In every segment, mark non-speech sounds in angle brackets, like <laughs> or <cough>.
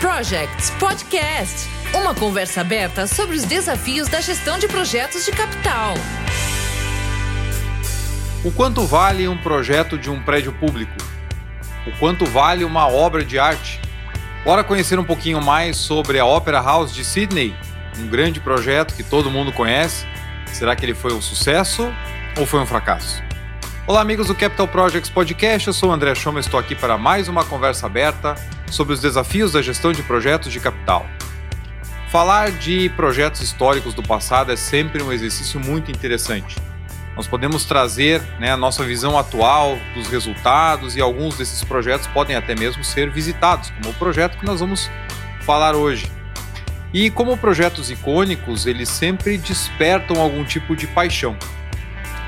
Projects Podcast uma conversa aberta sobre os desafios da gestão de projetos de capital. O quanto vale um projeto de um prédio público? O quanto vale uma obra de arte? Bora conhecer um pouquinho mais sobre a Opera House de Sydney, um grande projeto que todo mundo conhece. Será que ele foi um sucesso ou foi um fracasso? Olá, amigos do Capital Projects Podcast. Eu sou o André Schoma, estou aqui para mais uma conversa aberta sobre os desafios da gestão de projetos de capital. Falar de projetos históricos do passado é sempre um exercício muito interessante. Nós podemos trazer né, a nossa visão atual dos resultados e alguns desses projetos podem até mesmo ser visitados, como o projeto que nós vamos falar hoje. E como projetos icônicos, eles sempre despertam algum tipo de paixão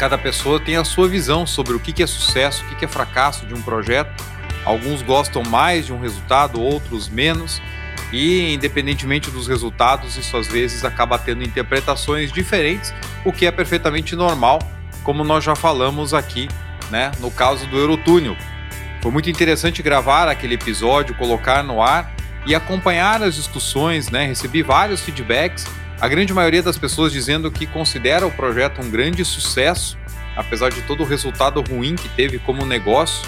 cada pessoa tem a sua visão sobre o que é sucesso, o que é fracasso de um projeto. Alguns gostam mais de um resultado, outros menos. E, independentemente dos resultados, isso às vezes acaba tendo interpretações diferentes, o que é perfeitamente normal, como nós já falamos aqui, né, no caso do Eurotúnel. Foi muito interessante gravar aquele episódio, colocar no ar e acompanhar as discussões, né? Recebi vários feedbacks a grande maioria das pessoas dizendo que considera o projeto um grande sucesso, apesar de todo o resultado ruim que teve como negócio,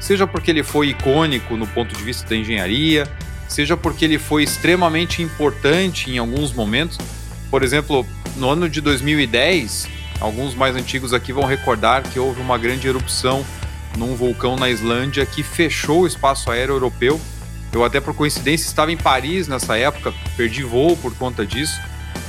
seja porque ele foi icônico no ponto de vista da engenharia, seja porque ele foi extremamente importante em alguns momentos. Por exemplo, no ano de 2010, alguns mais antigos aqui vão recordar que houve uma grande erupção num vulcão na Islândia que fechou o espaço aéreo europeu. Eu até por coincidência estava em Paris nessa época, perdi voo por conta disso.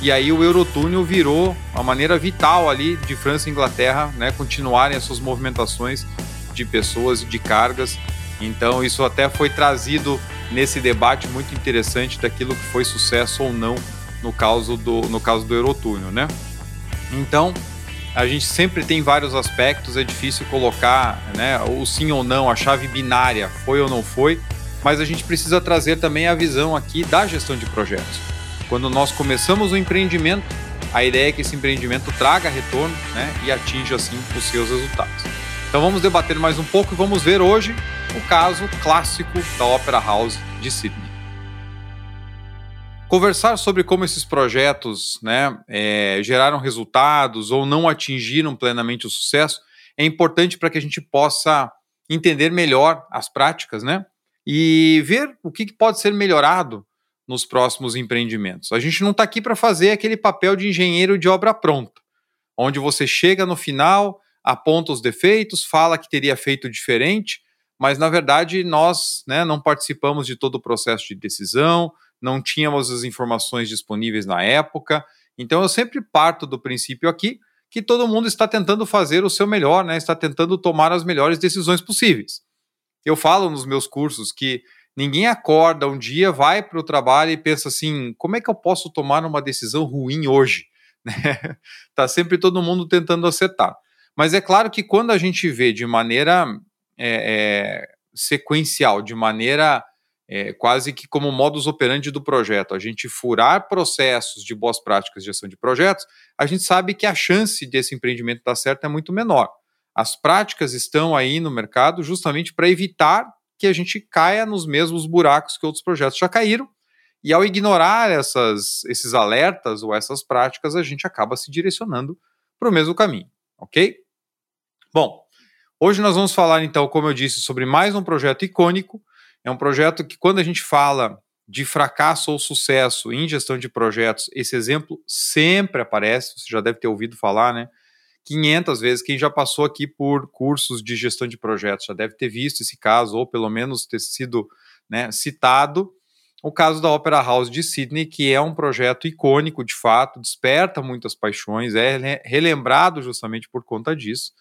E aí o Eurotúnel virou uma maneira vital ali de França e Inglaterra, né, continuarem as suas movimentações de pessoas e de cargas. Então isso até foi trazido nesse debate muito interessante daquilo que foi sucesso ou não no caso do, no caso do Eurotúnel, né? Então, a gente sempre tem vários aspectos, é difícil colocar né, o sim ou não, a chave binária, foi ou não foi, mas a gente precisa trazer também a visão aqui da gestão de projetos. Quando nós começamos o empreendimento, a ideia é que esse empreendimento traga retorno né, e atinja assim os seus resultados. Então vamos debater mais um pouco e vamos ver hoje o caso clássico da Opera House de Sydney. Conversar sobre como esses projetos né, é, geraram resultados ou não atingiram plenamente o sucesso é importante para que a gente possa entender melhor as práticas né, e ver o que pode ser melhorado nos próximos empreendimentos. A gente não está aqui para fazer aquele papel de engenheiro de obra pronta, onde você chega no final, aponta os defeitos, fala que teria feito diferente, mas na verdade nós né, não participamos de todo o processo de decisão, não tínhamos as informações disponíveis na época. Então eu sempre parto do princípio aqui que todo mundo está tentando fazer o seu melhor, né, está tentando tomar as melhores decisões possíveis. Eu falo nos meus cursos que Ninguém acorda um dia, vai para o trabalho e pensa assim: como é que eu posso tomar uma decisão ruim hoje? <laughs> Né? tá sempre todo mundo tentando acertar. Mas é claro que quando a gente vê de maneira é, é, sequencial, de maneira é, quase que como modus operandi do projeto, a gente furar processos de boas práticas de gestão de projetos, a gente sabe que a chance desse empreendimento dar certo é muito menor. As práticas estão aí no mercado justamente para evitar que a gente caia nos mesmos buracos que outros projetos já caíram. E ao ignorar essas, esses alertas ou essas práticas, a gente acaba se direcionando para o mesmo caminho, ok? Bom, hoje nós vamos falar então, como eu disse, sobre mais um projeto icônico. É um projeto que, quando a gente fala de fracasso ou sucesso em gestão de projetos, esse exemplo sempre aparece, você já deve ter ouvido falar, né? 500 vezes. Quem já passou aqui por cursos de gestão de projetos já deve ter visto esse caso, ou pelo menos ter sido né, citado. O caso da Opera House de Sydney, que é um projeto icônico de fato, desperta muitas paixões, é relembrado justamente por conta disso.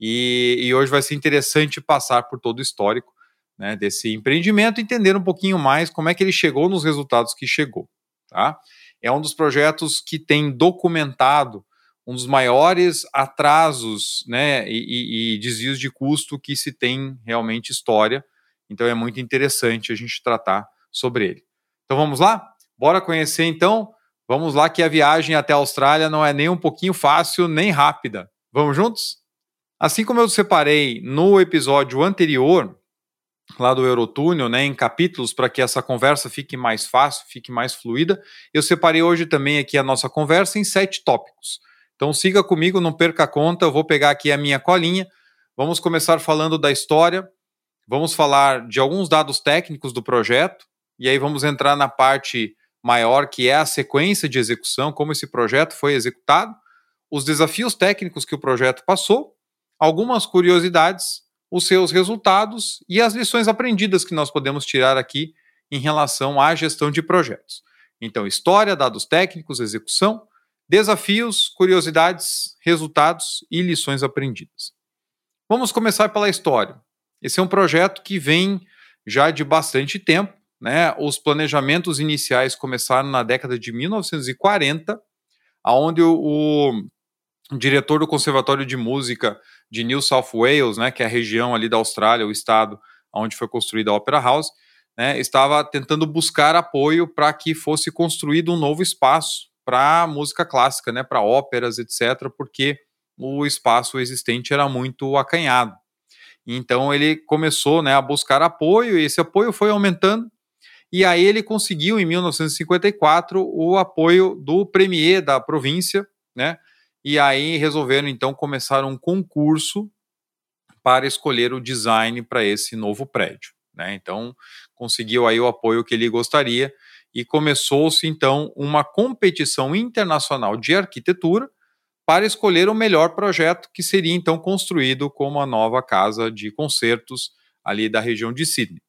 E, e hoje vai ser interessante passar por todo o histórico né, desse empreendimento, entender um pouquinho mais como é que ele chegou nos resultados que chegou. Tá? É um dos projetos que tem documentado um dos maiores atrasos né, e, e, e, desvios de custo que se tem realmente história. Então é muito interessante a gente tratar sobre ele. Então vamos lá? Bora conhecer então? Vamos lá que a viagem até a Austrália não é nem um pouquinho fácil nem rápida. Vamos juntos? Assim como eu separei no episódio anterior, lá do Eurotúnel, né, em capítulos para que essa conversa fique mais fácil, fique mais fluida. Eu separei hoje também aqui a nossa conversa em sete tópicos. Então siga comigo, não perca a conta, eu vou pegar aqui a minha colinha. Vamos começar falando da história, vamos falar de alguns dados técnicos do projeto, e aí vamos entrar na parte maior, que é a sequência de execução, como esse projeto foi executado, os desafios técnicos que o projeto passou, algumas curiosidades os seus resultados e as lições aprendidas que nós podemos tirar aqui em relação à gestão de projetos. Então, história, dados técnicos, execução, desafios, curiosidades, resultados e lições aprendidas. Vamos começar pela história. Esse é um projeto que vem já de bastante tempo. Né? Os planejamentos iniciais começaram na década de 1940, onde o, o diretor do Conservatório de Música de New South Wales, né, que é a região ali da Austrália, o estado onde foi construída a Opera House, né, estava tentando buscar apoio para que fosse construído um novo espaço para música clássica, né, para óperas, etc., porque o espaço existente era muito acanhado. Então ele começou né, a buscar apoio, e esse apoio foi aumentando, e aí ele conseguiu, em 1954, o apoio do premier da província, né, e aí resolveram então começar um concurso para escolher o design para esse novo prédio. Né? Então conseguiu aí o apoio que ele gostaria e começou-se então uma competição internacional de arquitetura para escolher o melhor projeto que seria então construído como a nova casa de concertos ali da região de Sydney.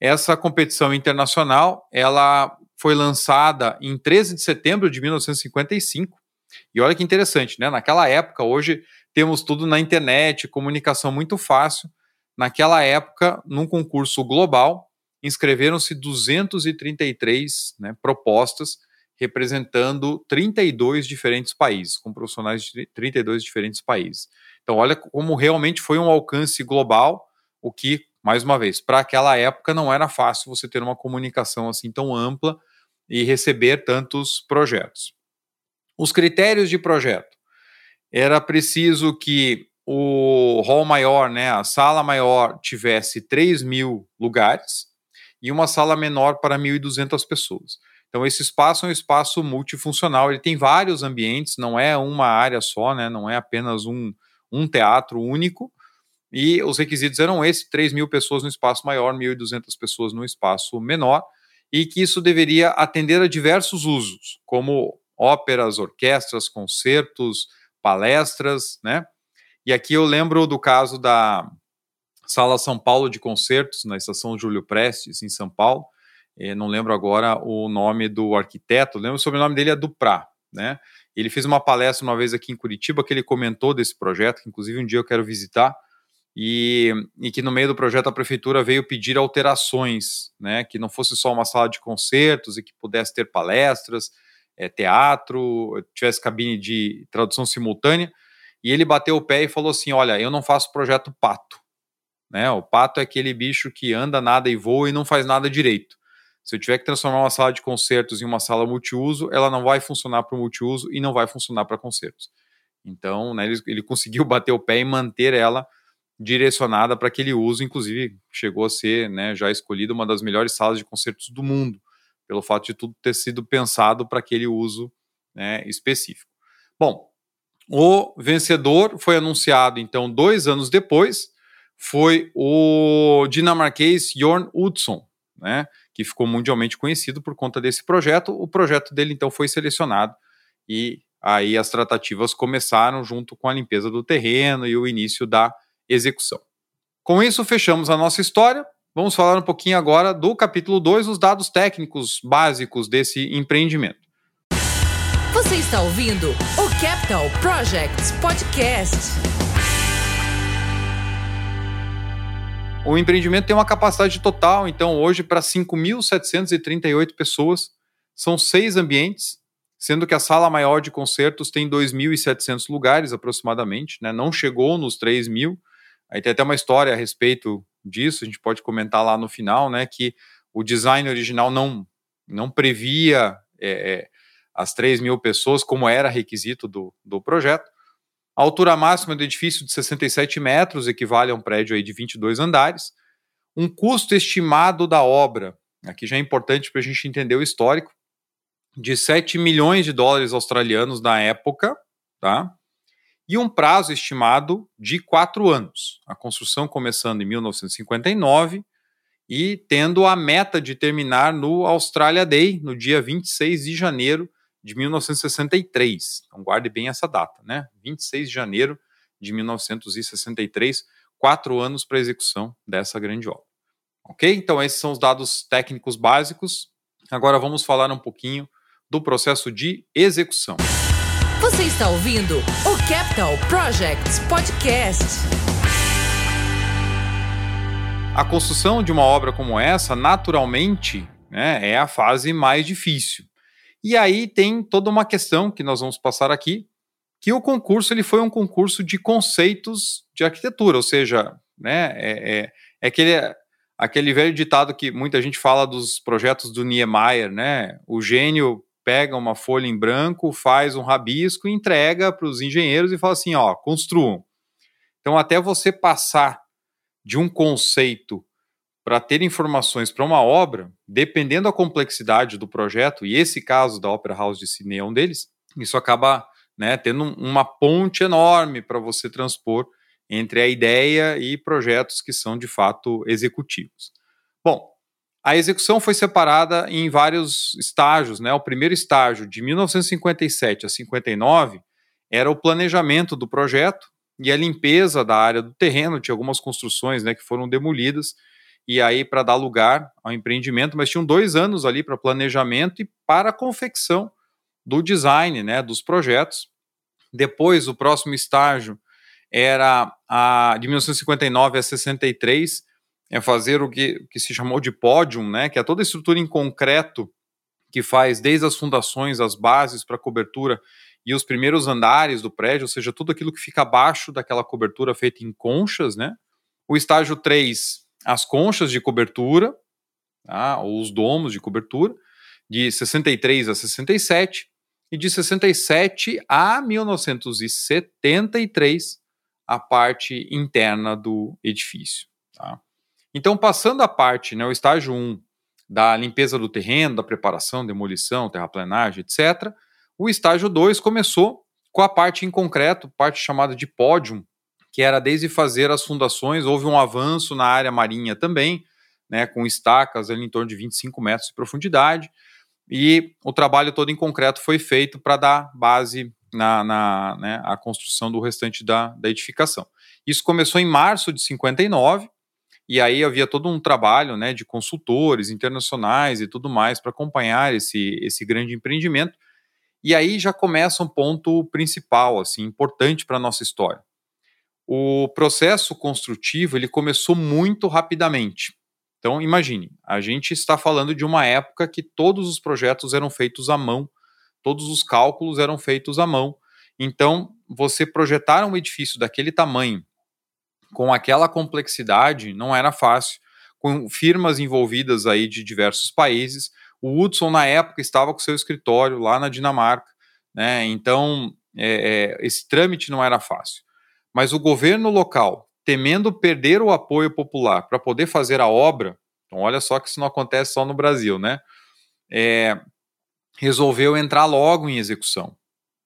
Essa competição internacional, ela foi lançada em 13 de setembro de 1955 e olha que interessante, né? Naquela época, hoje temos tudo na internet, comunicação muito fácil. Naquela época, num concurso global, inscreveram-se 233 né, propostas representando 32 diferentes países, com profissionais de 32 diferentes países. Então, olha como realmente foi um alcance global, o que, mais uma vez, para aquela época não era fácil você ter uma comunicação assim tão ampla e receber tantos projetos. Os critérios de projeto. Era preciso que o hall maior, né, a sala maior, tivesse 3 mil lugares e uma sala menor para 1.200 pessoas. Então, esse espaço é um espaço multifuncional, ele tem vários ambientes, não é uma área só, né, não é apenas um, um teatro único, e os requisitos eram esses: 3 mil pessoas no espaço maior, 1.200 pessoas no espaço menor, e que isso deveria atender a diversos usos, como óperas, orquestras, concertos, palestras, né? E aqui eu lembro do caso da Sala São Paulo de Concertos, na estação Júlio Prestes, em São Paulo. Eu não lembro agora o nome do arquiteto, lembro o sobrenome dele é Duprá, né? Ele fez uma palestra uma vez aqui em Curitiba que ele comentou desse projeto, que inclusive um dia eu quero visitar, e, e, que no meio do projeto a prefeitura veio pedir alterações, né, que não fosse só uma sala de concertos e que pudesse ter palestras, é, teatro, tivesse cabine de tradução simultânea, e ele bateu o pé e falou assim: Olha, eu não faço projeto pato. Né? O pato é aquele bicho que anda, nada e voa e não faz nada direito. Se eu tiver que transformar uma sala de concertos em uma sala multiuso, ela não vai funcionar para multiuso e não vai funcionar para concertos. Então, né, ele, ele conseguiu <laughs> bater o pé e manter ela direcionada para aquele uso, inclusive chegou a ser né, já escolhida uma das melhores salas de concertos do mundo pelo fato de tudo ter sido pensado para aquele uso né, específico. Bom, o vencedor foi anunciado então dois anos depois, foi o dinamarquês Jorn Utzon, né, que ficou mundialmente conhecido por conta desse projeto. O projeto dele então foi selecionado e aí as tratativas começaram junto com a limpeza do terreno e o início da execução. Com isso, fechamos a nossa história. Vamos falar um pouquinho agora do capítulo 2, os dados técnicos básicos desse empreendimento. Você está ouvindo o Capital Projects Podcast. O empreendimento tem uma capacidade total, então, hoje, para 5.738 pessoas. São seis ambientes, sendo que a sala maior de concertos tem 2.700 lugares aproximadamente, né? não chegou nos 3.000. mil. Aí tem até uma história a respeito disso, a gente pode comentar lá no final, né, que o design original não, não previa é, é as 3 mil pessoas, como era requisito do, do projeto. A altura máxima do edifício de 67 metros equivale a um prédio aí de 22 andares. um custo estimado da obra, aqui já é importante para a gente entender o histórico, de 7 milhões de dólares australianos na época, tá? E um prazo estimado de quatro anos. A construção começando em 1959 e tendo a meta de terminar no Australia Day, no dia 26 de janeiro de 1963. Então guarde bem essa data, né? 26 de janeiro de 1963, quatro anos para a execução dessa grande obra. Ok? Então esses são os dados técnicos básicos. Agora vamos falar um pouquinho do processo de execução. Você está ouvindo o Capital Projects Podcast. A construção de uma obra como essa, naturalmente, né, é a fase mais difícil. E aí tem toda uma questão que nós vamos passar aqui, que o concurso ele foi um concurso de conceitos de arquitetura, ou seja, né, é, é, é aquele, aquele velho ditado que muita gente fala dos projetos do Niemeyer, né? O gênio pega uma folha em branco, faz um rabisco, entrega para os engenheiros e fala assim, ó, construam. Então, até você passar de um conceito para ter informações para uma obra, dependendo da complexidade do projeto, e esse caso da Opera House de Sydney é um deles, isso acaba né, tendo uma ponte enorme para você transpor entre a ideia e projetos que são de fato executivos. Bom, a execução foi separada em vários estágios. Né? O primeiro estágio, de 1957 a 59, era o planejamento do projeto e a limpeza da área do terreno. Tinha algumas construções né, que foram demolidas e aí para dar lugar ao empreendimento, mas tinham dois anos ali para planejamento e para a confecção do design, né, dos projetos. Depois, o próximo estágio era a, de 1959 a 63, é fazer o que, que se chamou de pódium, né, que é toda a estrutura em concreto que faz desde as fundações, as bases para cobertura e os primeiros andares do prédio, ou seja, tudo aquilo que fica abaixo daquela cobertura feita em conchas, né? O estágio 3 as conchas de cobertura, tá, ou os domos de cobertura, de 63 a 67, e de 67 a 1973, a parte interna do edifício. Tá? Então, passando a parte, né, o estágio 1 da limpeza do terreno, da preparação, demolição, terraplenagem, etc., o estágio 2 começou com a parte em concreto, parte chamada de pódium, que era desde fazer as fundações, houve um avanço na área marinha também, né, com estacas ali em torno de 25 metros de profundidade, e o trabalho todo em concreto foi feito para dar base na, na né, a construção do restante da, da edificação. Isso começou em março de 59, e aí havia todo um trabalho né, de consultores internacionais e tudo mais para acompanhar esse, esse grande empreendimento. E aí já começa um ponto principal, assim, importante para a nossa história o processo construtivo ele começou muito rapidamente. Então, imagine, a gente está falando de uma época que todos os projetos eram feitos à mão, todos os cálculos eram feitos à mão. Então, você projetar um edifício daquele tamanho, com aquela complexidade, não era fácil, com firmas envolvidas aí de diversos países. O Hudson, na época, estava com seu escritório lá na Dinamarca, né? Então, é, é, esse trâmite não era fácil. Mas o governo local, temendo perder o apoio popular para poder fazer a obra, então olha só que isso não acontece só no Brasil, né? É, resolveu entrar logo em execução,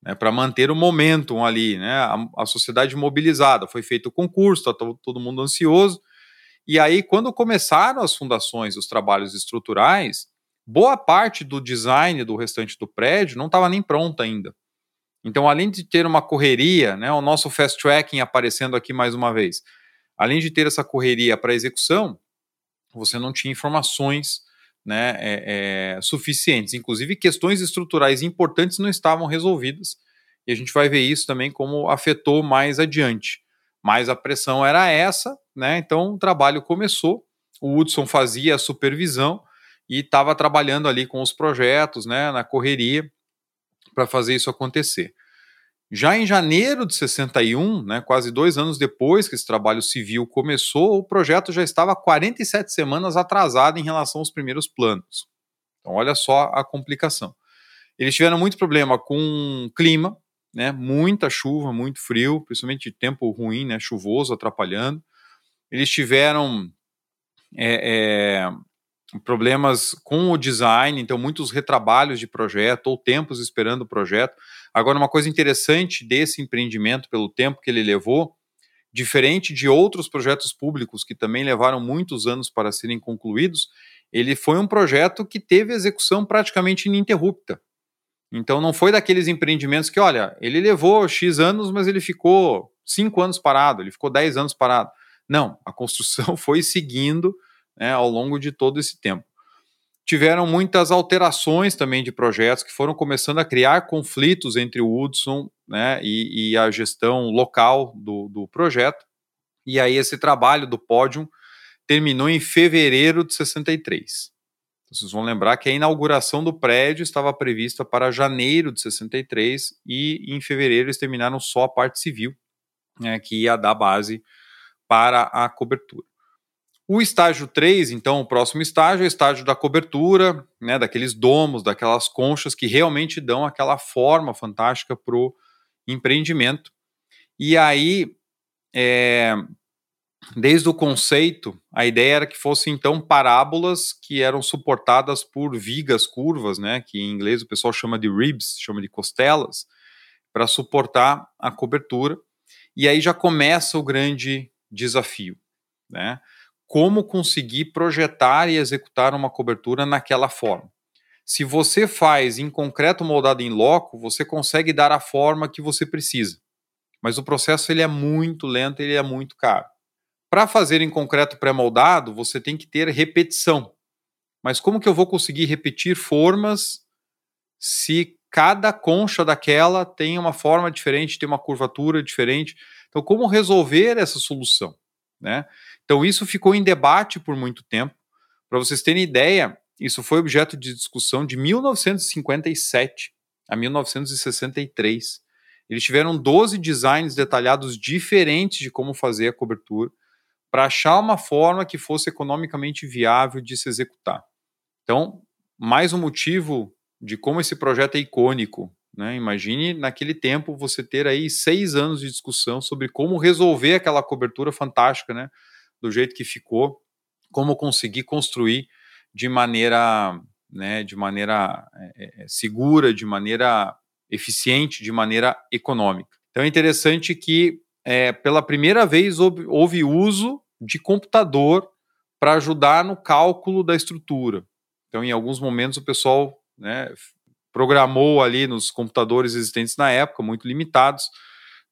né, para manter o momentum ali, né? A, a sociedade mobilizada, foi feito o concurso, está todo mundo ansioso. E aí, quando começaram as fundações, os trabalhos estruturais, boa parte do design do restante do prédio não estava nem pronta ainda. Então, além de ter uma correria, né, o nosso fast tracking aparecendo aqui mais uma vez, além de ter essa correria para execução, você não tinha informações né, é, é, suficientes. Inclusive, questões estruturais importantes não estavam resolvidas. E a gente vai ver isso também como afetou mais adiante. Mas a pressão era essa, né? Então o trabalho começou. O Hudson fazia a supervisão e estava trabalhando ali com os projetos, né, na correria para fazer isso acontecer. Já em janeiro de 61, né, quase dois anos depois que esse trabalho civil começou, o projeto já estava 47 semanas atrasado em relação aos primeiros planos. Então, olha só a complicação. Eles tiveram muito problema com clima, né, muita chuva, muito frio, principalmente tempo ruim, né, chuvoso, atrapalhando. Eles tiveram é, é, problemas com o design, então muitos retrabalhos de projeto ou tempos esperando o projeto. Agora, uma coisa interessante desse empreendimento, pelo tempo que ele levou, diferente de outros projetos públicos que também levaram muitos anos para serem concluídos, ele foi um projeto que teve execução praticamente ininterrupta. Então não foi daqueles empreendimentos que, olha, ele levou X anos, mas ele ficou 5 anos parado, ele ficou 10 anos parado. Não, a construção <laughs> foi seguindo né, ao longo de todo esse tempo. Tiveram muitas alterações também de projetos que foram começando a criar conflitos entre o Hudson né, e, e a gestão local do, do projeto. E aí esse trabalho do pódio terminou em fevereiro de 63. Vocês vão lembrar que a inauguração do prédio estava prevista para janeiro de 63 e em fevereiro eles terminaram só a parte civil, né, que ia dar base para a cobertura. O estágio 3, então, o próximo estágio é o estágio da cobertura, né, daqueles domos, daquelas conchas que realmente dão aquela forma fantástica para o empreendimento. E aí, é, desde o conceito, a ideia era que fossem então parábolas que eram suportadas por vigas curvas, né, que em inglês o pessoal chama de ribs, chama de costelas, para suportar a cobertura. E aí já começa o grande desafio, né? Como conseguir projetar e executar uma cobertura naquela forma. Se você faz em concreto moldado em loco, você consegue dar a forma que você precisa. Mas o processo ele é muito lento, ele é muito caro. Para fazer em concreto pré-moldado, você tem que ter repetição. Mas como que eu vou conseguir repetir formas se cada concha daquela tem uma forma diferente, tem uma curvatura diferente? Então, como resolver essa solução? Né? Então, isso ficou em debate por muito tempo. Para vocês terem ideia, isso foi objeto de discussão de 1957 a 1963. Eles tiveram 12 designs detalhados diferentes de como fazer a cobertura para achar uma forma que fosse economicamente viável de se executar. Então, mais um motivo de como esse projeto é icônico. Né? Imagine naquele tempo você ter aí seis anos de discussão sobre como resolver aquela cobertura fantástica, né? Do jeito que ficou, como conseguir construir de maneira, né, de maneira é, é segura, de maneira eficiente, de maneira econômica. Então é interessante que é, pela primeira vez houve, houve uso de computador para ajudar no cálculo da estrutura. Então, em alguns momentos, o pessoal né, programou ali nos computadores existentes na época, muito limitados,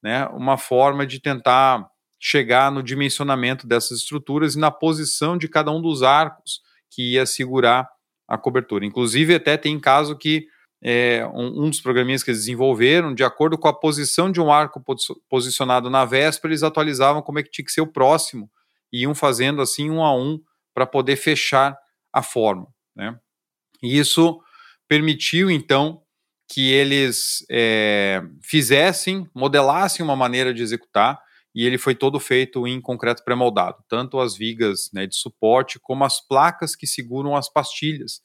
né, uma forma de tentar chegar no dimensionamento dessas estruturas e na posição de cada um dos arcos que ia segurar a cobertura. Inclusive, até tem caso que é, um, um, dos programinhas que eles desenvolveram, de acordo com a posição de um arco posicionado na véspera, eles atualizavam como é que tinha que ser o próximo e iam fazendo assim um a um para poder fechar a forma. Né? E isso permitiu então que eles é, fizessem, modelassem uma maneira de executar, e ele foi todo feito em concreto pré-moldado, tanto as vigas né, de suporte como as placas que seguram as pastilhas.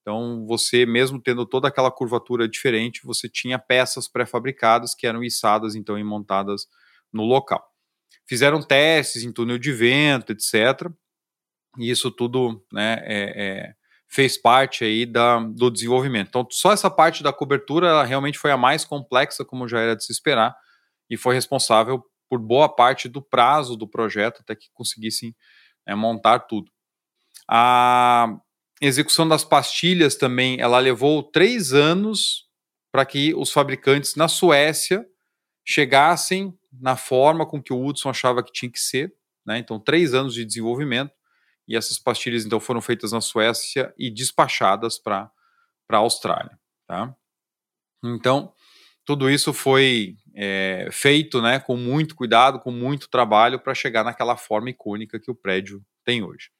Então, você, mesmo tendo toda aquela curvatura diferente, você tinha peças pré-fabricadas que eram içadas então e montadas no local fizeram testes em túnel de vento, etc. E isso tudo né, é, é, fez parte aí da, do desenvolvimento. Então, só essa parte da cobertura realmente foi a mais complexa, como já era de se esperar, e foi responsável por boa parte do prazo do projeto até que conseguissem é, montar tudo. A execução das pastilhas também, ela levou três anos para que os fabricantes na Suécia chegassem na forma com que o Hudson achava que tinha que ser. Né? Então, três anos de desenvolvimento. E essas pastilhas, então, foram feitas na Suécia e despachadas para a Austrália. Tá? Então, tudo isso foi é, feito né, com muito cuidado, com muito trabalho para chegar naquela forma icônica que o prédio tem hoje.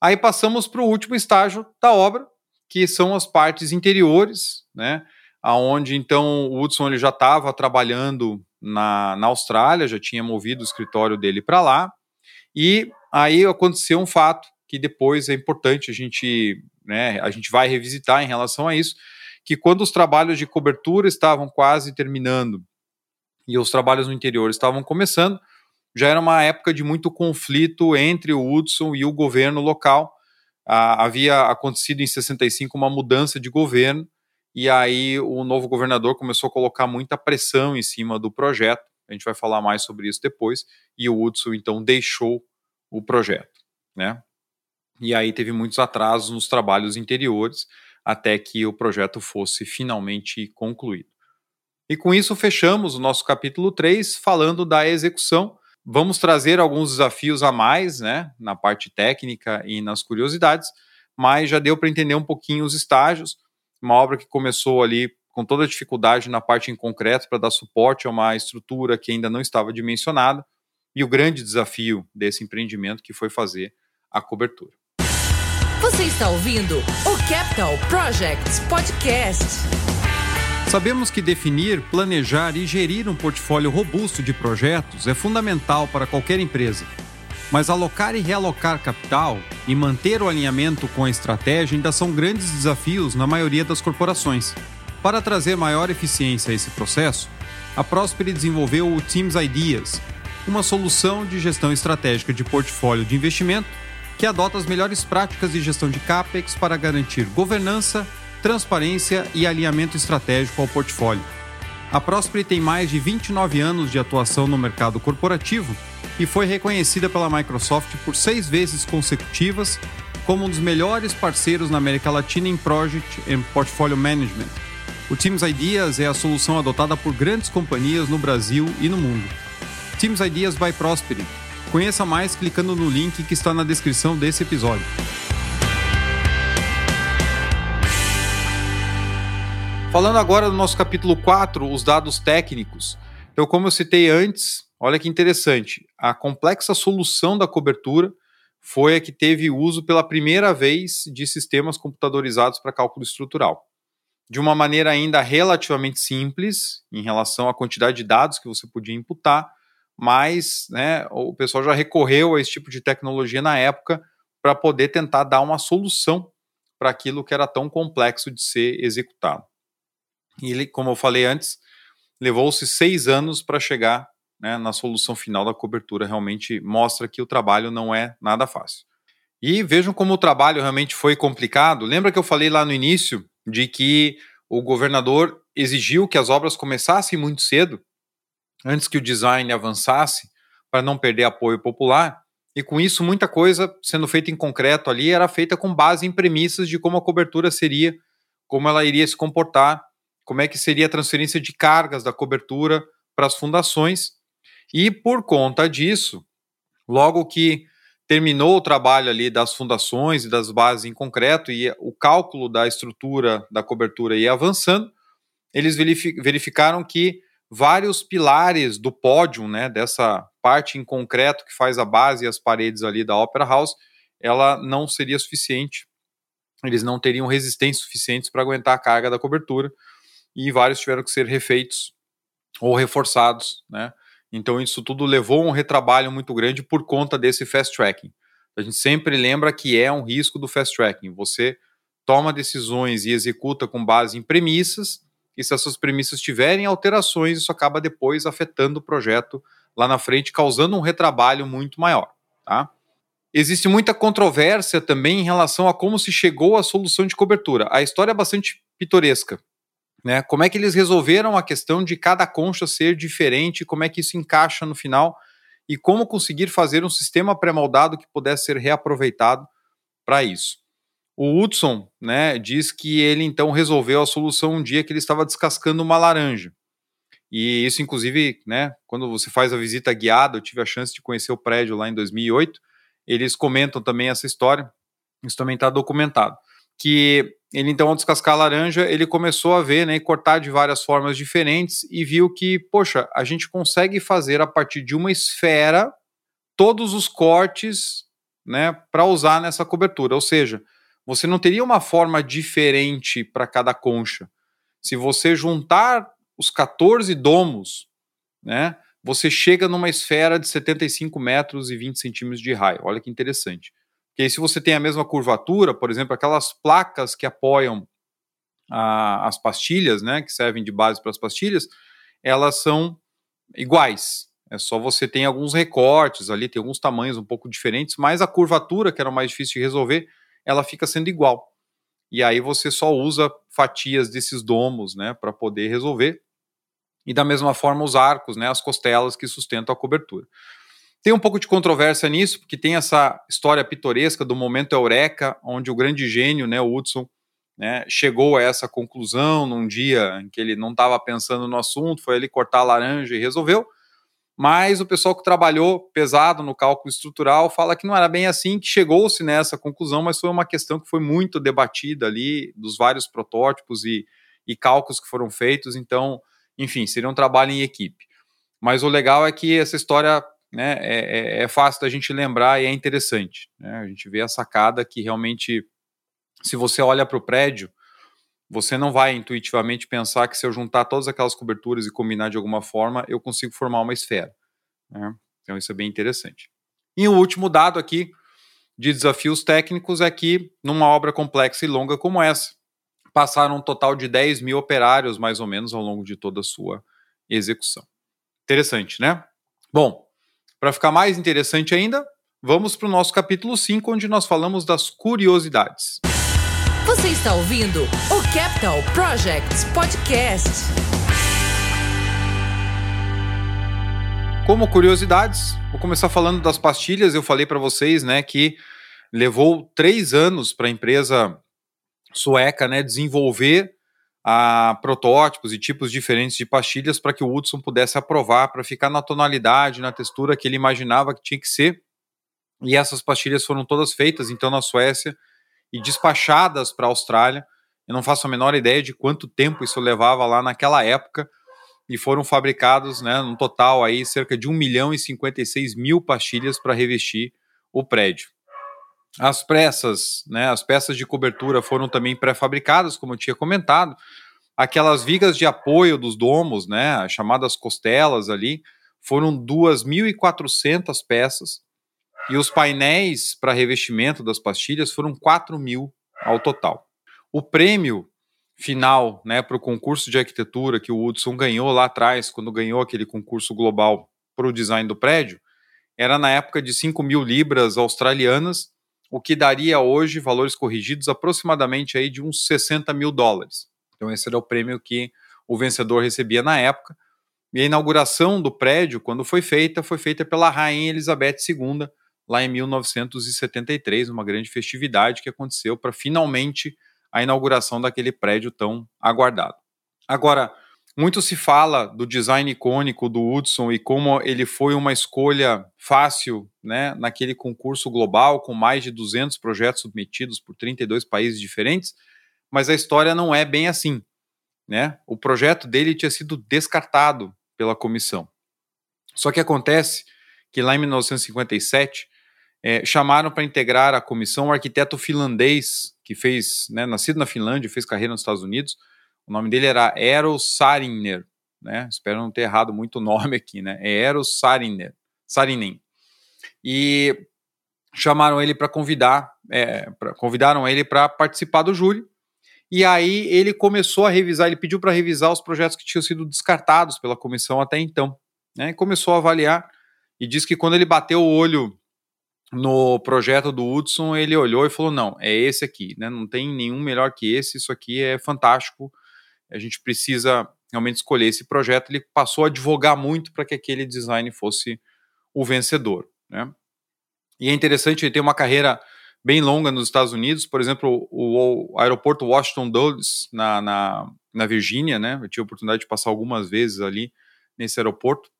Aí passamos para o último estágio da obra, que são as partes interiores, né, aonde então o Hudson ele já estava trabalhando na, na Austrália, já tinha movido o escritório dele para lá, e aí aconteceu um fato que depois é importante a gente, né, a gente vai revisitar em relação a isso, que quando os trabalhos de cobertura estavam quase terminando e os trabalhos no interior estavam começando, já era uma época de muito conflito entre o Hudson e o governo local. Ah, havia acontecido em 65 uma mudança de governo e aí o novo governador começou a colocar muita pressão em cima do projeto. A gente vai falar mais sobre isso depois. E o Hudson então deixou o projeto, né? E aí teve muitos atrasos nos trabalhos interiores até que o projeto fosse finalmente concluído. E com isso fechamos o nosso capítulo 3 falando da execução. Vamos trazer alguns desafios a mais, né, na parte técnica e nas curiosidades, mas já deu para entender um pouquinho os estágios. Uma obra que começou ali com toda a dificuldade na parte em concreto para dar suporte a uma estrutura que ainda não estava dimensionada e o grande desafio desse empreendimento que foi fazer a cobertura. Você está ouvindo o Capital Projects Podcast. Sabemos que definir, planejar e gerir um portfólio robusto de projetos é fundamental para qualquer empresa. Mas alocar e realocar capital e manter o alinhamento com a estratégia ainda são grandes desafios na maioria das corporações. Para trazer maior eficiência a esse processo, a Prosper desenvolveu o Teams Ideas, uma solução de gestão estratégica de portfólio de investimento que adota as melhores práticas de gestão de CAPEX para garantir governança, transparência e alinhamento estratégico ao portfólio. A Prosper tem mais de 29 anos de atuação no mercado corporativo e foi reconhecida pela Microsoft por seis vezes consecutivas como um dos melhores parceiros na América Latina em Project and Portfolio Management. O Teams Ideas é a solução adotada por grandes companhias no Brasil e no mundo. Teams Ideas by Prosperity Conheça mais clicando no link que está na descrição desse episódio. Falando agora do nosso capítulo 4, os dados técnicos. Então, como eu citei antes, olha que interessante, a complexa solução da cobertura foi a que teve uso pela primeira vez de sistemas computadorizados para cálculo estrutural. De uma maneira ainda relativamente simples, em relação à quantidade de dados que você podia imputar, mas né, o pessoal já recorreu a esse tipo de tecnologia na época para poder tentar dar uma solução para aquilo que era tão complexo de ser executado. E ele, como eu falei antes, levou-se seis anos para chegar né, na solução final da cobertura. Realmente mostra que o trabalho não é nada fácil. E vejam como o trabalho realmente foi complicado. Lembra que eu falei lá no início de que o governador exigiu que as obras começassem muito cedo antes que o design avançasse, para não perder apoio popular. E com isso, muita coisa sendo feita em concreto ali era feita com base em premissas de como a cobertura seria, como ela iria se comportar, como é que seria a transferência de cargas da cobertura para as fundações. E por conta disso, logo que terminou o trabalho ali das fundações e das bases em concreto e o cálculo da estrutura da cobertura ia avançando, eles verificaram que vários pilares do pódio, né, dessa parte em concreto que faz a base e as paredes ali da Opera House, ela não seria suficiente. Eles não teriam resistência suficientes para aguentar a carga da cobertura e vários tiveram que ser refeitos ou reforçados, né? Então isso tudo levou a um retrabalho muito grande por conta desse fast tracking. A gente sempre lembra que é um risco do fast tracking. Você toma decisões e executa com base em premissas e se essas premissas tiverem alterações, isso acaba depois afetando o projeto lá na frente, causando um retrabalho muito maior. Tá? Existe muita controvérsia também em relação a como se chegou à solução de cobertura. A história é bastante pitoresca. Né? Como é que eles resolveram a questão de cada concha ser diferente, como é que isso encaixa no final e como conseguir fazer um sistema pré-moldado que pudesse ser reaproveitado para isso. O Hudson né, diz que ele então resolveu a solução um dia que ele estava descascando uma laranja. E isso, inclusive, né, quando você faz a visita guiada, eu tive a chance de conhecer o prédio lá em 2008, eles comentam também essa história, isso também está documentado. Que ele, então, ao descascar a laranja, ele começou a ver né, e cortar de várias formas diferentes e viu que, poxa, a gente consegue fazer a partir de uma esfera todos os cortes né, para usar nessa cobertura. Ou seja, você não teria uma forma diferente para cada concha. Se você juntar os 14 domos, né, você chega numa esfera de 75 metros e 20 centímetros de raio. Olha que interessante. Porque aí, se você tem a mesma curvatura, por exemplo, aquelas placas que apoiam a, as pastilhas, né, que servem de base para as pastilhas, elas são iguais. É só você tem alguns recortes ali, tem alguns tamanhos um pouco diferentes, mas a curvatura, que era mais difícil de resolver, ela fica sendo igual. E aí você só usa fatias desses domos, né, para poder resolver. E da mesma forma os arcos, né, as costelas que sustentam a cobertura. Tem um pouco de controvérsia nisso, porque tem essa história pitoresca do momento eureka, onde o grande gênio, né, Hudson, né, chegou a essa conclusão num dia em que ele não estava pensando no assunto, foi ali cortar a laranja e resolveu. Mas o pessoal que trabalhou pesado no cálculo estrutural fala que não era bem assim, que chegou-se nessa conclusão, mas foi uma questão que foi muito debatida ali, dos vários protótipos e, e cálculos que foram feitos. Então, enfim, seria um trabalho em equipe. Mas o legal é que essa história né, é, é, é fácil da gente lembrar e é interessante. Né? A gente vê a sacada que realmente, se você olha para o prédio, você não vai intuitivamente pensar que se eu juntar todas aquelas coberturas e combinar de alguma forma, eu consigo formar uma esfera. Né? Então isso é bem interessante. E o último dado aqui de desafios técnicos é que, numa obra complexa e longa como essa, passaram um total de 10 mil operários, mais ou menos, ao longo de toda a sua execução. Interessante, né? Bom, para ficar mais interessante ainda, vamos para o nosso capítulo 5, onde nós falamos das curiosidades. Você está ouvindo o Capital Projects Podcast. Como curiosidades, vou começar falando das pastilhas. Eu falei para vocês, né, que levou três anos para a empresa sueca, né, desenvolver a protótipos e tipos diferentes de pastilhas para que o Hudson pudesse aprovar para ficar na tonalidade, na textura que ele imaginava que tinha que ser. E essas pastilhas foram todas feitas então na Suécia e despachadas para a Austrália. Eu não faço a menor ideia de quanto tempo isso levava lá naquela época. E foram fabricados, né, no total aí, cerca de 1 milhão e 56 mil pastilhas para revestir o prédio. As peças, né, as peças de cobertura foram também pré-fabricadas, como eu tinha comentado. Aquelas vigas de apoio dos domos, né, as chamadas costelas ali, foram 2.400 peças e os painéis para revestimento das pastilhas foram 4 mil ao total. O prêmio final né, para o concurso de arquitetura que o Hudson ganhou lá atrás, quando ganhou aquele concurso global para o design do prédio, era na época de 5 mil libras australianas, o que daria hoje valores corrigidos aproximadamente aí de uns 60 mil dólares. Então esse era o prêmio que o vencedor recebia na época. E a inauguração do prédio, quando foi feita, foi feita pela Rainha Elizabeth II, lá em 1973, uma grande festividade que aconteceu para finalmente a inauguração daquele prédio tão aguardado. Agora, muito se fala do design icônico do Hudson e como ele foi uma escolha fácil né, naquele concurso global, com mais de 200 projetos submetidos por 32 países diferentes, mas a história não é bem assim. Né? O projeto dele tinha sido descartado pela comissão. Só que acontece que lá em 1957 é, chamaram para integrar a comissão um arquiteto finlandês que fez, né, nascido na Finlândia, fez carreira nos Estados Unidos. O nome dele era Eero Saarinen, né? Espero não ter errado muito o nome aqui, né? É Eero Saarinen. E chamaram ele para convidar, é, pra, convidaram ele para participar do júri. E aí ele começou a revisar, ele pediu para revisar os projetos que tinham sido descartados pela comissão até então, né? E começou a avaliar e diz que quando ele bateu o olho no projeto do Hudson, ele olhou e falou: não, é esse aqui, né? Não tem nenhum melhor que esse, isso aqui é fantástico. A gente precisa realmente escolher esse projeto. Ele passou a advogar muito para que aquele design fosse o vencedor, né? E é interessante, ele tem uma carreira bem longa nos Estados Unidos, por exemplo, o, o aeroporto Washington Dulles, na, na, na Virgínia, né? Eu tive a oportunidade de passar algumas vezes ali nesse aeroporto.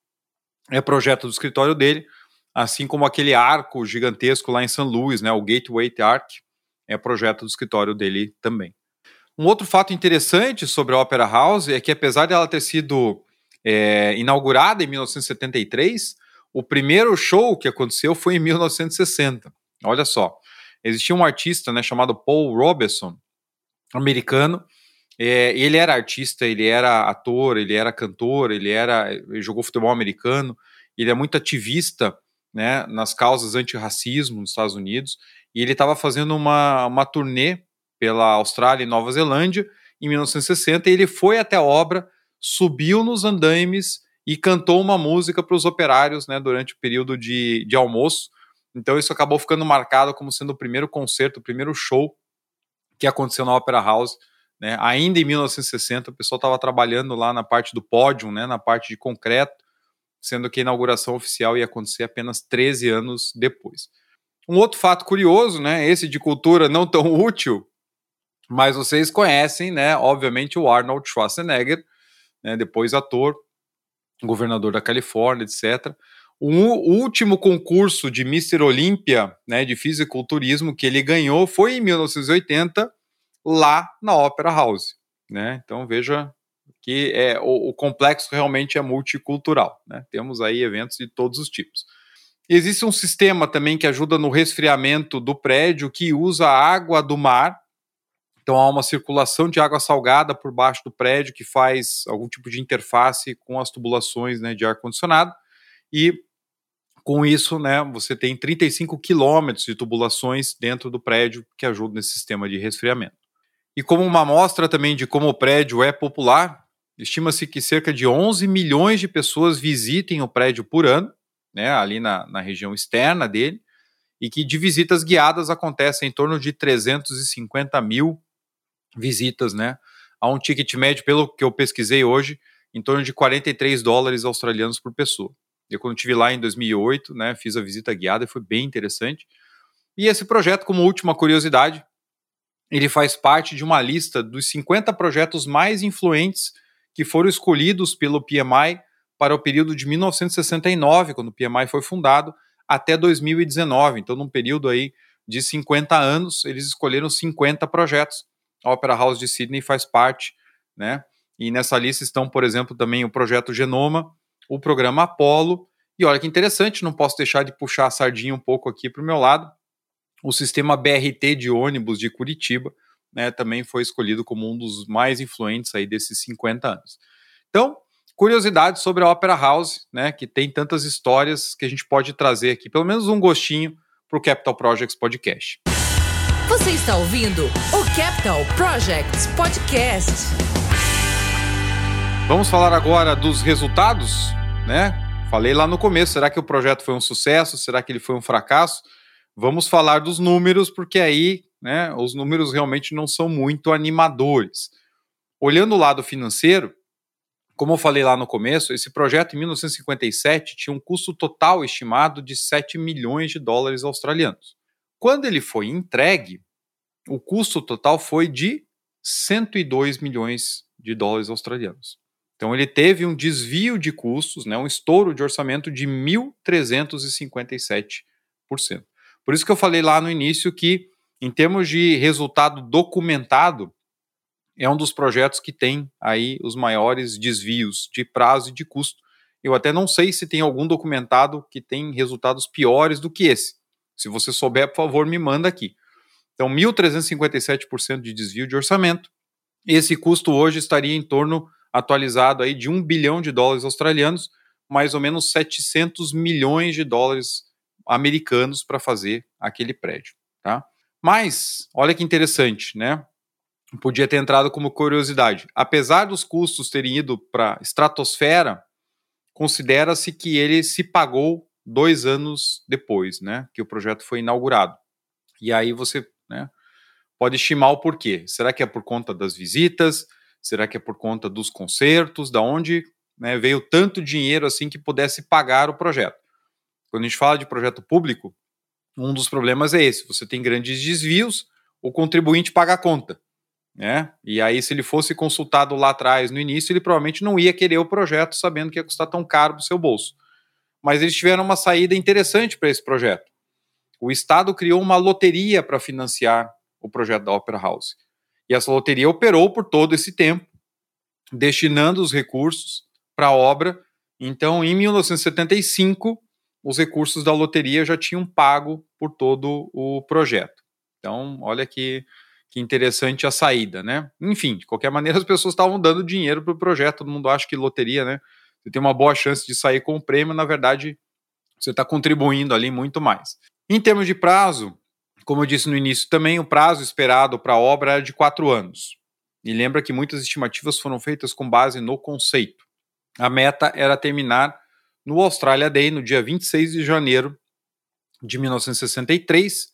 É projeto do escritório dele assim como aquele arco gigantesco lá em São Luís, né, o Gateway Arc, é projeto do escritório dele também. Um outro fato interessante sobre a Opera House é que, apesar dela ter sido é, inaugurada em 1973, o primeiro show que aconteceu foi em 1960. Olha só, existia um artista né, chamado Paul Robeson, americano. É, ele era artista, ele era ator, ele era cantor, ele era, ele jogou futebol americano. Ele é muito ativista né, nas causas antirracismo nos Estados Unidos, e ele estava fazendo uma, uma turnê pela Austrália e Nova Zelândia em 1960, e ele foi até a obra, subiu nos andaimes e cantou uma música para os operários né, durante o período de, de almoço. Então isso acabou ficando marcado como sendo o primeiro concerto, o primeiro show que aconteceu na Opera House. Né? Ainda em 1960, o pessoal estava trabalhando lá na parte do pódio, né, na parte de concreto, sendo que a inauguração oficial ia acontecer apenas 13 anos depois. Um outro fato curioso, né, esse de cultura não tão útil, mas vocês conhecem, né, obviamente, o Arnold Schwarzenegger, né, depois ator, governador da Califórnia, etc. O último concurso de Mr. Olímpia, né, de fisiculturismo que ele ganhou foi em 1980, lá na Opera House, né? Então veja que é o, o complexo realmente é multicultural, né? Temos aí eventos de todos os tipos. Existe um sistema também que ajuda no resfriamento do prédio que usa água do mar então há uma circulação de água salgada por baixo do prédio que faz algum tipo de interface com as tubulações né, de ar condicionado e com isso, né, você tem 35 quilômetros de tubulações dentro do prédio que ajudam nesse sistema de resfriamento. E como uma amostra também de como o prédio é popular, estima-se que cerca de 11 milhões de pessoas visitem o prédio por ano, né, ali na, na região externa dele, e que de visitas guiadas acontecem em torno de 350 mil visitas, né? A um ticket médio, pelo que eu pesquisei hoje, em torno de 43 dólares australianos por pessoa. Eu, quando estive lá em 2008, né, fiz a visita guiada e foi bem interessante. E esse projeto, como última curiosidade, ele faz parte de uma lista dos 50 projetos mais influentes que foram escolhidos pelo PMI para o período de 1969, quando o PMI foi fundado, até 2019. Então, num período aí de 50 anos, eles escolheram 50 projetos a Opera House de Sydney faz parte, né? E nessa lista estão, por exemplo, também o projeto Genoma, o programa Apollo, e olha que interessante, não posso deixar de puxar a sardinha um pouco aqui para o meu lado. O sistema BRT de ônibus de Curitiba, né, também foi escolhido como um dos mais influentes aí desses 50 anos. Então, curiosidades sobre a Opera House, né, que tem tantas histórias que a gente pode trazer aqui, pelo menos um gostinho para o Capital Projects Podcast. Você está ouvindo o Capital Projects Podcast. Vamos falar agora dos resultados, né? Falei lá no começo, será que o projeto foi um sucesso? Será que ele foi um fracasso? Vamos falar dos números, porque aí, né, os números realmente não são muito animadores. Olhando o lado financeiro, como eu falei lá no começo, esse projeto em 1957 tinha um custo total estimado de 7 milhões de dólares australianos. Quando ele foi entregue, o custo total foi de 102 milhões de dólares australianos. Então ele teve um desvio de custos, né, um estouro de orçamento de 1.357%. Por isso que eu falei lá no início que, em termos de resultado documentado, é um dos projetos que tem aí os maiores desvios de prazo e de custo. Eu até não sei se tem algum documentado que tem resultados piores do que esse. Se você souber, por favor, me manda aqui. Então, 1.357% de desvio de orçamento. Esse custo hoje estaria em torno, atualizado aí, de 1 bilhão de dólares australianos, mais ou menos 700 milhões de dólares americanos para fazer aquele prédio, tá? Mas, olha que interessante, né? Podia ter entrado como curiosidade. Apesar dos custos terem ido para estratosfera, considera-se que ele se pagou dois anos depois, né, que o projeto foi inaugurado. E aí você, né, pode estimar o porquê. Será que é por conta das visitas? Será que é por conta dos concertos? Da onde né, veio tanto dinheiro assim que pudesse pagar o projeto? Quando a gente fala de projeto público, um dos problemas é esse: você tem grandes desvios, o contribuinte paga a conta. Né? E aí, se ele fosse consultado lá atrás, no início, ele provavelmente não ia querer o projeto sabendo que ia custar tão caro o seu bolso mas eles tiveram uma saída interessante para esse projeto. O Estado criou uma loteria para financiar o projeto da Opera House. E essa loteria operou por todo esse tempo, destinando os recursos para a obra. Então, em 1975, os recursos da loteria já tinham pago por todo o projeto. Então, olha que, que interessante a saída, né? Enfim, de qualquer maneira, as pessoas estavam dando dinheiro para o projeto. Todo mundo acha que loteria, né? Você tem uma boa chance de sair com o prêmio, na verdade, você está contribuindo ali muito mais. Em termos de prazo, como eu disse no início também, o prazo esperado para a obra era de quatro anos. E lembra que muitas estimativas foram feitas com base no conceito. a meta era terminar no Australia Day, no dia 26 de janeiro de 1963,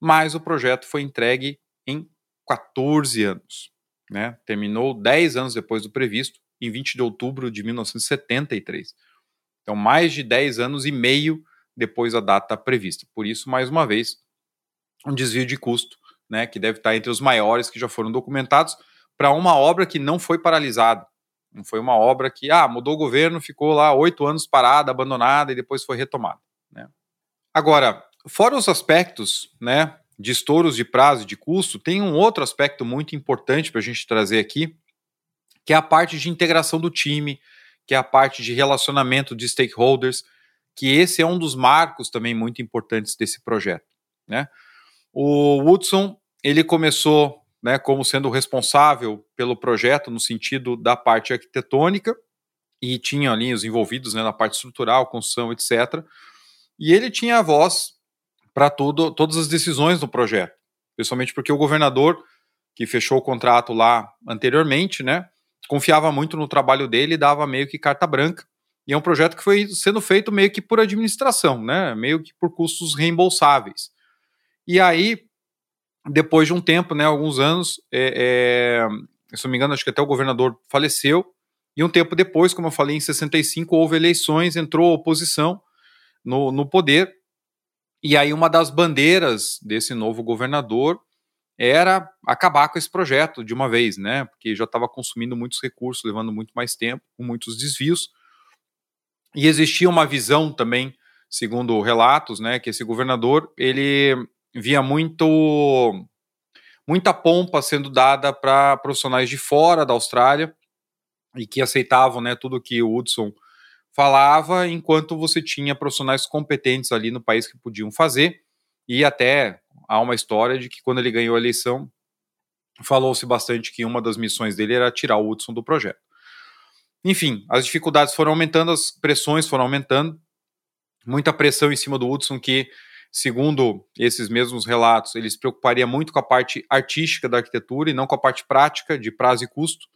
mas o projeto foi entregue em 14 anos. Né? Terminou 10 anos depois do previsto, em 20 de outubro de 1973. Então, mais de 10 anos e meio depois da data prevista. Por isso, mais uma vez, um desvio de custo, né, que deve estar entre os maiores que já foram documentados, para uma obra que não foi paralisada. Não foi uma obra que, ah, mudou o governo, ficou lá oito anos parada, abandonada e depois foi retomada. Né? Agora, fora os aspectos né, de estouros de prazo e de custo, tem um outro aspecto muito importante para a gente trazer aqui, que é a parte de integração do time, que é a parte de relacionamento de stakeholders, que esse é um dos marcos também muito importantes desse projeto. Né? O Woodson ele começou né, como sendo responsável pelo projeto no sentido da parte arquitetônica e tinha ali os envolvidos né, na parte estrutural, construção, etc. E ele tinha a voz para todas as decisões do projeto, principalmente porque o governador que fechou o contrato lá anteriormente, né, confiava muito no trabalho dele e dava meio que carta branca. E é um projeto que foi sendo feito meio que por administração, né, meio que por custos reembolsáveis. E aí depois de um tempo, né, alguns anos, é, é, se não me engano, acho que até o governador faleceu, e um tempo depois, como eu falei, em 65 houve eleições, entrou a oposição no, no poder, e aí uma das bandeiras desse novo governador era acabar com esse projeto de uma vez, né, porque já estava consumindo muitos recursos, levando muito mais tempo, com muitos desvios, e existia uma visão também, segundo relatos, né, que esse governador, ele via muito muita pompa sendo dada para profissionais de fora da Austrália e que aceitavam né, tudo que o Hudson falava, enquanto você tinha profissionais competentes ali no país que podiam fazer. E até há uma história de que quando ele ganhou a eleição, falou-se bastante que uma das missões dele era tirar o Hudson do projeto. Enfim, as dificuldades foram aumentando, as pressões foram aumentando, muita pressão em cima do Hudson que segundo esses mesmos relatos, ele se preocuparia muito com a parte artística da arquitetura e não com a parte prática de prazo e custo.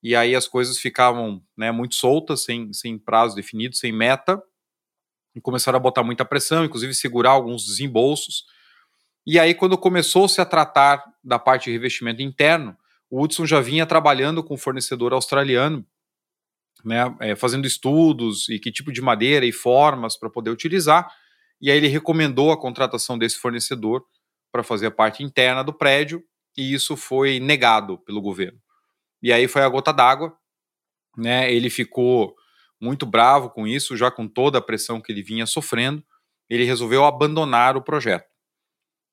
E aí as coisas ficavam né, muito soltas, sem, sem prazo definido, sem meta, e começaram a botar muita pressão, inclusive segurar alguns desembolsos. E aí, quando começou-se a tratar da parte de revestimento interno, o Hudson já vinha trabalhando com um fornecedor australiano, né, é, fazendo estudos e que tipo de madeira e formas para poder utilizar e aí ele recomendou a contratação desse fornecedor para fazer a parte interna do prédio, e isso foi negado pelo governo. E aí foi a gota d'água, né? Ele ficou muito bravo com isso, já com toda a pressão que ele vinha sofrendo, ele resolveu abandonar o projeto.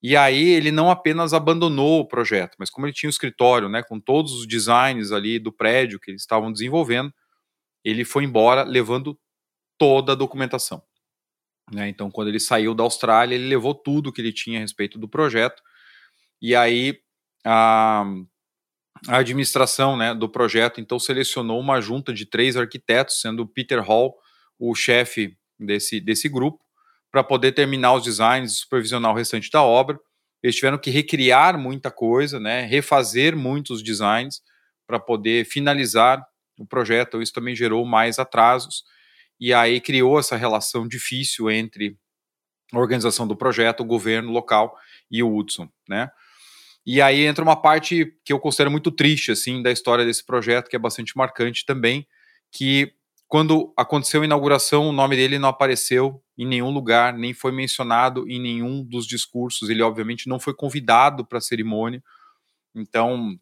E aí ele não apenas abandonou o projeto, mas como ele tinha o um escritório, né, com todos os designs ali do prédio que eles estavam desenvolvendo, ele foi embora levando toda a documentação. Né? Então, quando ele saiu da Austrália, ele levou tudo que ele tinha a respeito do projeto. E aí a, a administração né, do projeto então selecionou uma junta de três arquitetos, sendo Peter Hall o chefe desse, desse grupo, para poder terminar os designs e supervisionar o restante da obra. Eles tiveram que recriar muita coisa, né, refazer muitos designs para poder finalizar o projeto. Isso também gerou mais atrasos e aí criou essa relação difícil entre a organização do projeto, o governo local e o Hudson, né? E aí entra uma parte que eu considero muito triste, assim, da história desse projeto, que é bastante marcante também, que quando aconteceu a inauguração, o nome dele não apareceu em nenhum lugar, nem foi mencionado em nenhum dos discursos. Ele, obviamente, não foi convidado para a cerimônia. Então,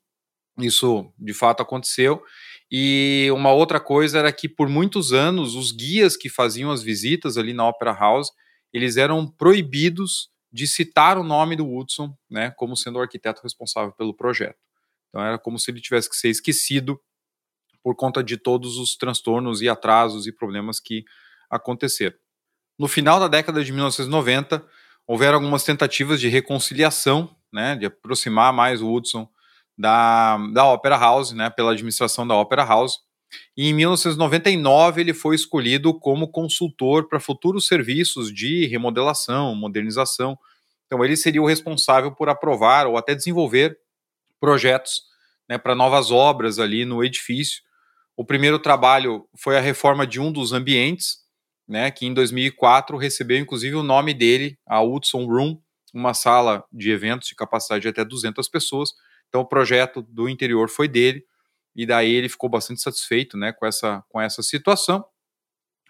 isso de fato aconteceu. E uma outra coisa era que por muitos anos os guias que faziam as visitas ali na Opera House, eles eram proibidos de citar o nome do Woodson, né, como sendo o arquiteto responsável pelo projeto. Então era como se ele tivesse que ser esquecido por conta de todos os transtornos e atrasos e problemas que aconteceram. No final da década de 1990, houveram algumas tentativas de reconciliação, né, de aproximar mais o Woodson da, da Opera House, né, pela administração da Opera House. E em 1999 ele foi escolhido como consultor para futuros serviços de remodelação, modernização. Então ele seria o responsável por aprovar ou até desenvolver projetos né, para novas obras ali no edifício, O primeiro trabalho foi a reforma de um dos ambientes, né, que em 2004 recebeu inclusive o nome dele, a Hudson Room, uma sala de eventos de capacidade de até 200 pessoas. Então o projeto do interior foi dele e daí ele ficou bastante satisfeito, né, com essa com essa situação.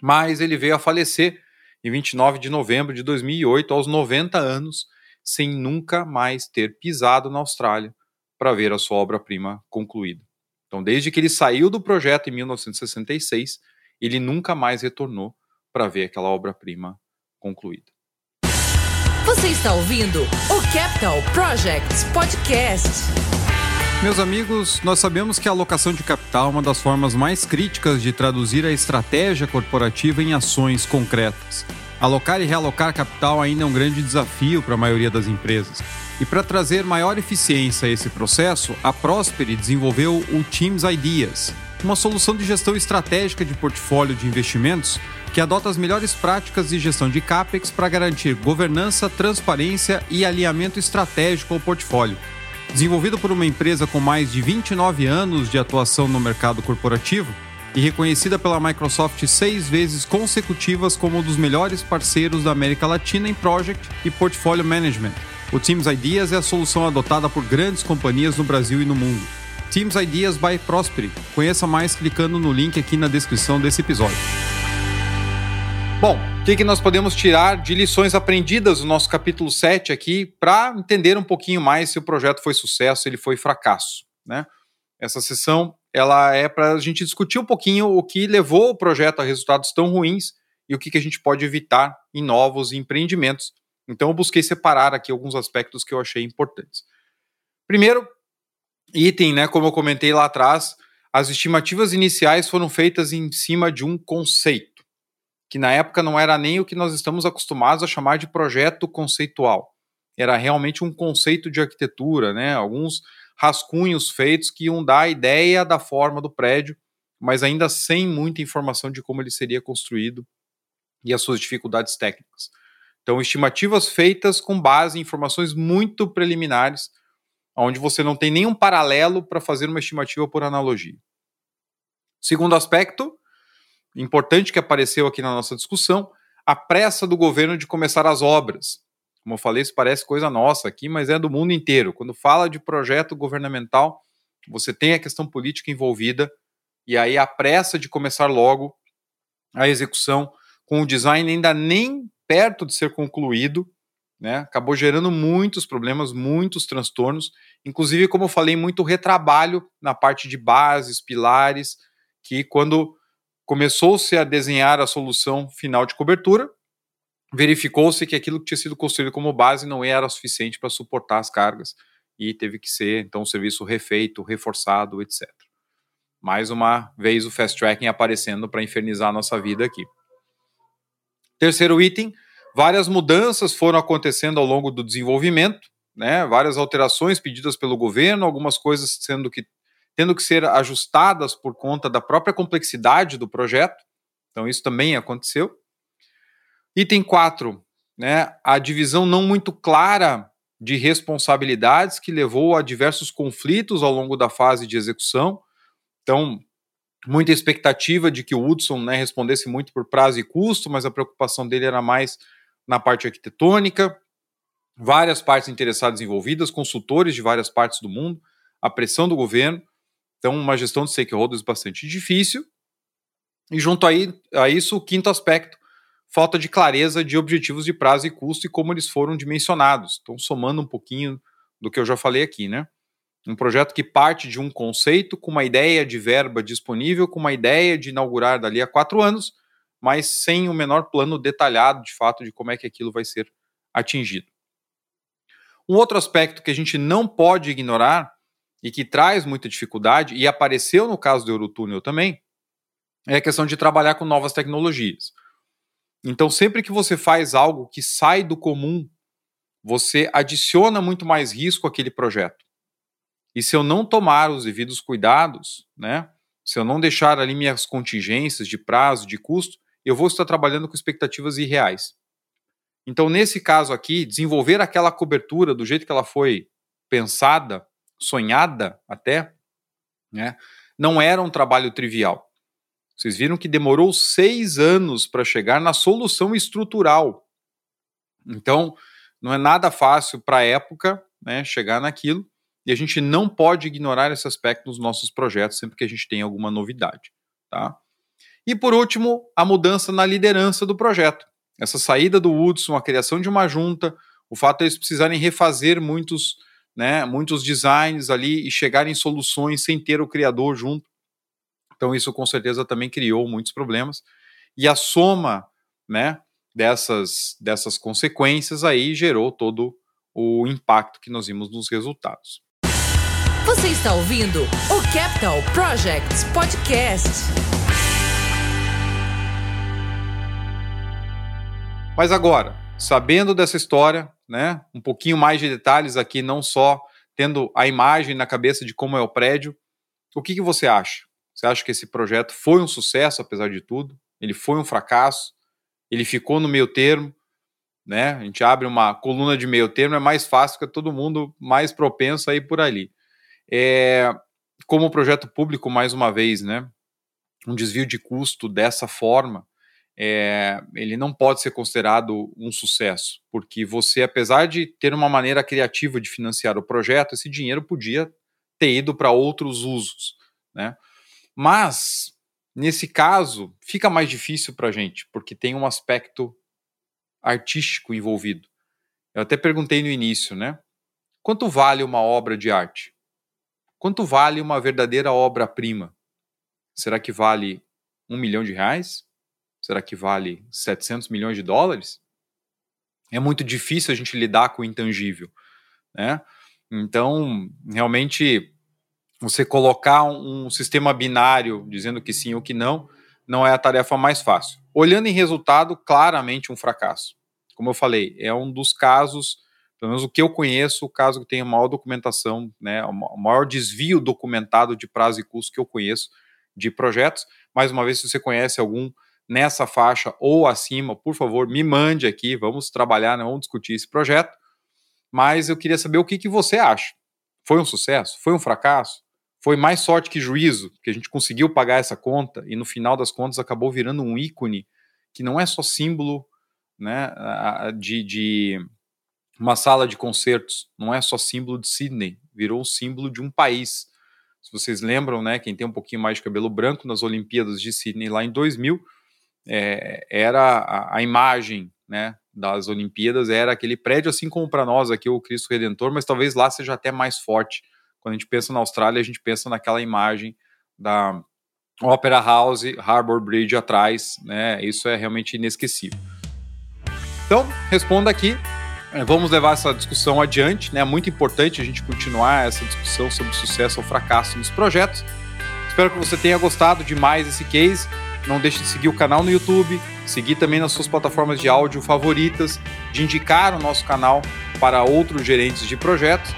Mas ele veio a falecer em 29 de novembro de 2008, aos 90 anos, sem nunca mais ter pisado na Austrália para ver a sua obra-prima concluída. Então, desde que ele saiu do projeto em 1966, ele nunca mais retornou para ver aquela obra-prima concluída. Você está ouvindo o Capital Projects Podcast. Meus amigos, nós sabemos que a alocação de capital é uma das formas mais críticas de traduzir a estratégia corporativa em ações concretas. Alocar e realocar capital ainda é um grande desafio para a maioria das empresas. E para trazer maior eficiência a esse processo, a Prosperi desenvolveu o Teams Ideas, uma solução de gestão estratégica de portfólio de investimentos que adota as melhores práticas de gestão de CAPEX para garantir governança, transparência e alinhamento estratégico ao portfólio. Desenvolvido por uma empresa com mais de 29 anos de atuação no mercado corporativo e reconhecida pela Microsoft seis vezes consecutivas como um dos melhores parceiros da América Latina em Project e Portfolio Management. O Teams Ideas é a solução adotada por grandes companhias no Brasil e no mundo. Teams Ideas by Prosperi. Conheça mais clicando no link aqui na descrição desse episódio. Bom, o que, que nós podemos tirar de lições aprendidas no nosso capítulo 7 aqui para entender um pouquinho mais se o projeto foi sucesso, se ele foi fracasso, né? Essa sessão ela é para a gente discutir um pouquinho o que levou o projeto a resultados tão ruins e o que, que a gente pode evitar em novos empreendimentos. Então eu busquei separar aqui alguns aspectos que eu achei importantes. Primeiro, item, né, como eu comentei lá atrás, as estimativas iniciais foram feitas em cima de um conceito que na época não era nem o que nós estamos acostumados a chamar de projeto conceitual. Era realmente um conceito de arquitetura, né? Alguns rascunhos feitos que iam dar a ideia da forma do prédio, mas ainda sem muita informação de como ele seria construído e as suas dificuldades técnicas. Então, estimativas feitas com base em informações muito preliminares, onde você não tem nenhum paralelo para fazer uma estimativa por analogia. Segundo aspecto, importante que apareceu aqui na nossa discussão, a pressa do governo de começar as obras. Como eu falei, isso parece coisa nossa aqui, mas é do mundo inteiro. Quando fala de projeto governamental, você tem a questão política envolvida, e aí a pressa de começar logo a execução, com o design ainda nem perto de ser concluído, né? Acabou gerando muitos problemas, muitos transtornos, inclusive, como eu falei, muito retrabalho na parte de bases, pilares, que quando começou-se a desenhar a solução final de cobertura, verificou-se que aquilo que tinha sido construído como base não era suficiente para suportar as cargas e teve que ser então o serviço refeito, reforçado, etc. Mais uma vez o fast tracking aparecendo para infernizar a nossa vida aqui. Terceiro item, várias mudanças foram acontecendo ao longo do desenvolvimento, né? Várias alterações pedidas pelo governo, algumas coisas sendo que tendo que ser ajustadas por conta da própria complexidade do projeto. Então, isso também aconteceu. Item 4, né, a divisão não muito clara de responsabilidades que levou a diversos conflitos ao longo da fase de execução. Então, muita expectativa de que o Hudson né, respondesse muito por prazo e custo, mas a preocupação dele era mais na parte arquitetônica. Várias partes interessadas envolvidas, consultores de várias partes do mundo, a pressão do governo. Então, uma gestão de stakeholders bastante difícil. E junto aí, a isso, o quinto aspecto, falta de clareza de objetivos de prazo e custo e como eles foram dimensionados. Então, somando um pouquinho do que eu já falei aqui, né? Um projeto que parte de um conceito com uma ideia de verba disponível, com uma ideia de inaugurar dali a quatro anos, mas sem o menor plano detalhado, de fato, de como é que aquilo vai ser atingido. Um outro aspecto que a gente não pode ignorar e que traz muita dificuldade, e apareceu no caso do Eurotúnel também, é a questão de trabalhar com novas tecnologias. Então, sempre que você faz algo que sai do comum, você adiciona muito mais risco àquele projeto. E se eu não tomar os devidos cuidados, né, se eu não deixar ali minhas contingências de prazo, de custo, eu vou estar trabalhando com expectativas irreais. Então, nesse caso aqui, desenvolver aquela cobertura do jeito que ela foi pensada sonhada até, né? não era um trabalho trivial. Vocês viram que demorou seis anos para chegar na solução estrutural. Então, não é nada fácil para a época né, chegar naquilo, e a gente não pode ignorar esse aspecto nos nossos projetos sempre que a gente tem alguma novidade. Tá? E por último, a mudança na liderança do projeto. Essa saída do Woodson, a criação de uma junta, o fato de eles precisarem refazer muitos, né, muitos designs ali e chegarem em soluções sem ter o criador junto. Então isso com certeza também criou muitos problemas. E a soma, né, dessas dessas consequências aí gerou todo o impacto que nós vimos nos resultados. Você está ouvindo o Capital Projects Podcast. Mas agora, sabendo dessa história, né, um pouquinho mais de detalhes aqui, não só tendo a imagem na cabeça de como é o prédio, o que, que você acha? Você acha que esse projeto foi um sucesso, apesar de tudo? Ele foi um fracasso? Ele ficou no meio termo? Né? A gente abre uma coluna de meio termo, é mais fácil, porque todo mundo mais propenso a ir por ali. É, como projeto público, mais uma vez, né? um desvio de custo dessa forma, é, ele não pode ser considerado um sucesso, porque você, apesar de ter uma maneira criativa de financiar o projeto, esse dinheiro podia ter ido para outros usos. Né? Mas, nesse caso, fica mais difícil para a gente, porque tem um aspecto artístico envolvido. Eu até perguntei no início, né? Quanto vale uma obra de arte? Quanto vale uma verdadeira obra-prima? Será que vale um milhão de reais? Será que vale 700 milhões de dólares? É muito difícil a gente lidar com o intangível, né? Então, realmente, você colocar um, um sistema binário dizendo que sim ou que não, não é a tarefa mais fácil. Olhando em resultado, claramente um fracasso. Como eu falei, é um dos casos, pelo menos o que eu conheço, o caso que tem a maior documentação, né, o maior desvio documentado de prazo e custo que eu conheço de projetos. Mais uma vez, se você conhece algum nessa faixa ou acima, por favor, me mande aqui, vamos trabalhar, né, vamos discutir esse projeto. Mas eu queria saber o que, que você acha. Foi um sucesso? Foi um fracasso? Foi mais sorte que juízo, que a gente conseguiu pagar essa conta e no final das contas acabou virando um ícone que não é só símbolo né, de, de uma sala de concertos, não é só símbolo de Sydney, virou símbolo de um país. Se vocês lembram, né, quem tem um pouquinho mais de cabelo branco nas Olimpíadas de Sydney lá em 2000, é, era a, a, imagem né, das Olimpíadas, era aquele prédio, assim como para nós aqui o Cristo Redentor, mas talvez lá seja até mais forte quando a gente pensa na Austrália, a gente pensa naquela imagem da Opera House, Harbour Bridge atrás, né? Isso é realmente inesquecível. Então, responda aqui. É, vamos levar essa discussão adiante, né? É muito importante a gente continuar essa discussão sobre sucesso ou fracasso nos projetos. Espero que você tenha gostado demais desse case. Não deixe de seguir o canal no YouTube, seguir também nas suas plataformas de áudio favoritas, de indicar o nosso canal para outros gerentes de projetos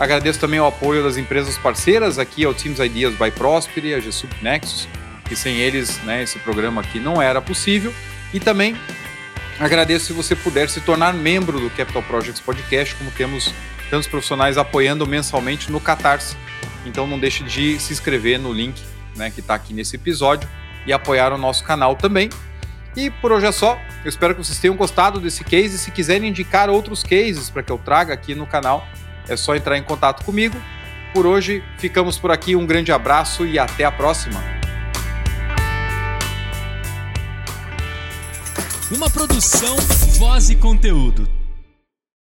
Agradeço também o apoio das empresas parceiras aqui ao Teams Ideas by Prosper e a GSUP Nexus, que sem eles né, esse programa aqui não era possível. E também agradeço se você puder se tornar membro do Capital Projects Podcast, como temos tantos profissionais apoiando mensalmente no Catarse. Então não deixe de se inscrever no link né, que está aqui nesse episódio e apoiar o nosso canal também. E por hoje é só. Eu espero que vocês tenham gostado desse case. Se quiserem indicar outros cases para que eu traga aqui no canal, é só entrar em contato comigo. Por hoje, ficamos por aqui. Um grande abraço e até a próxima. Uma produção, voz e conteúdo.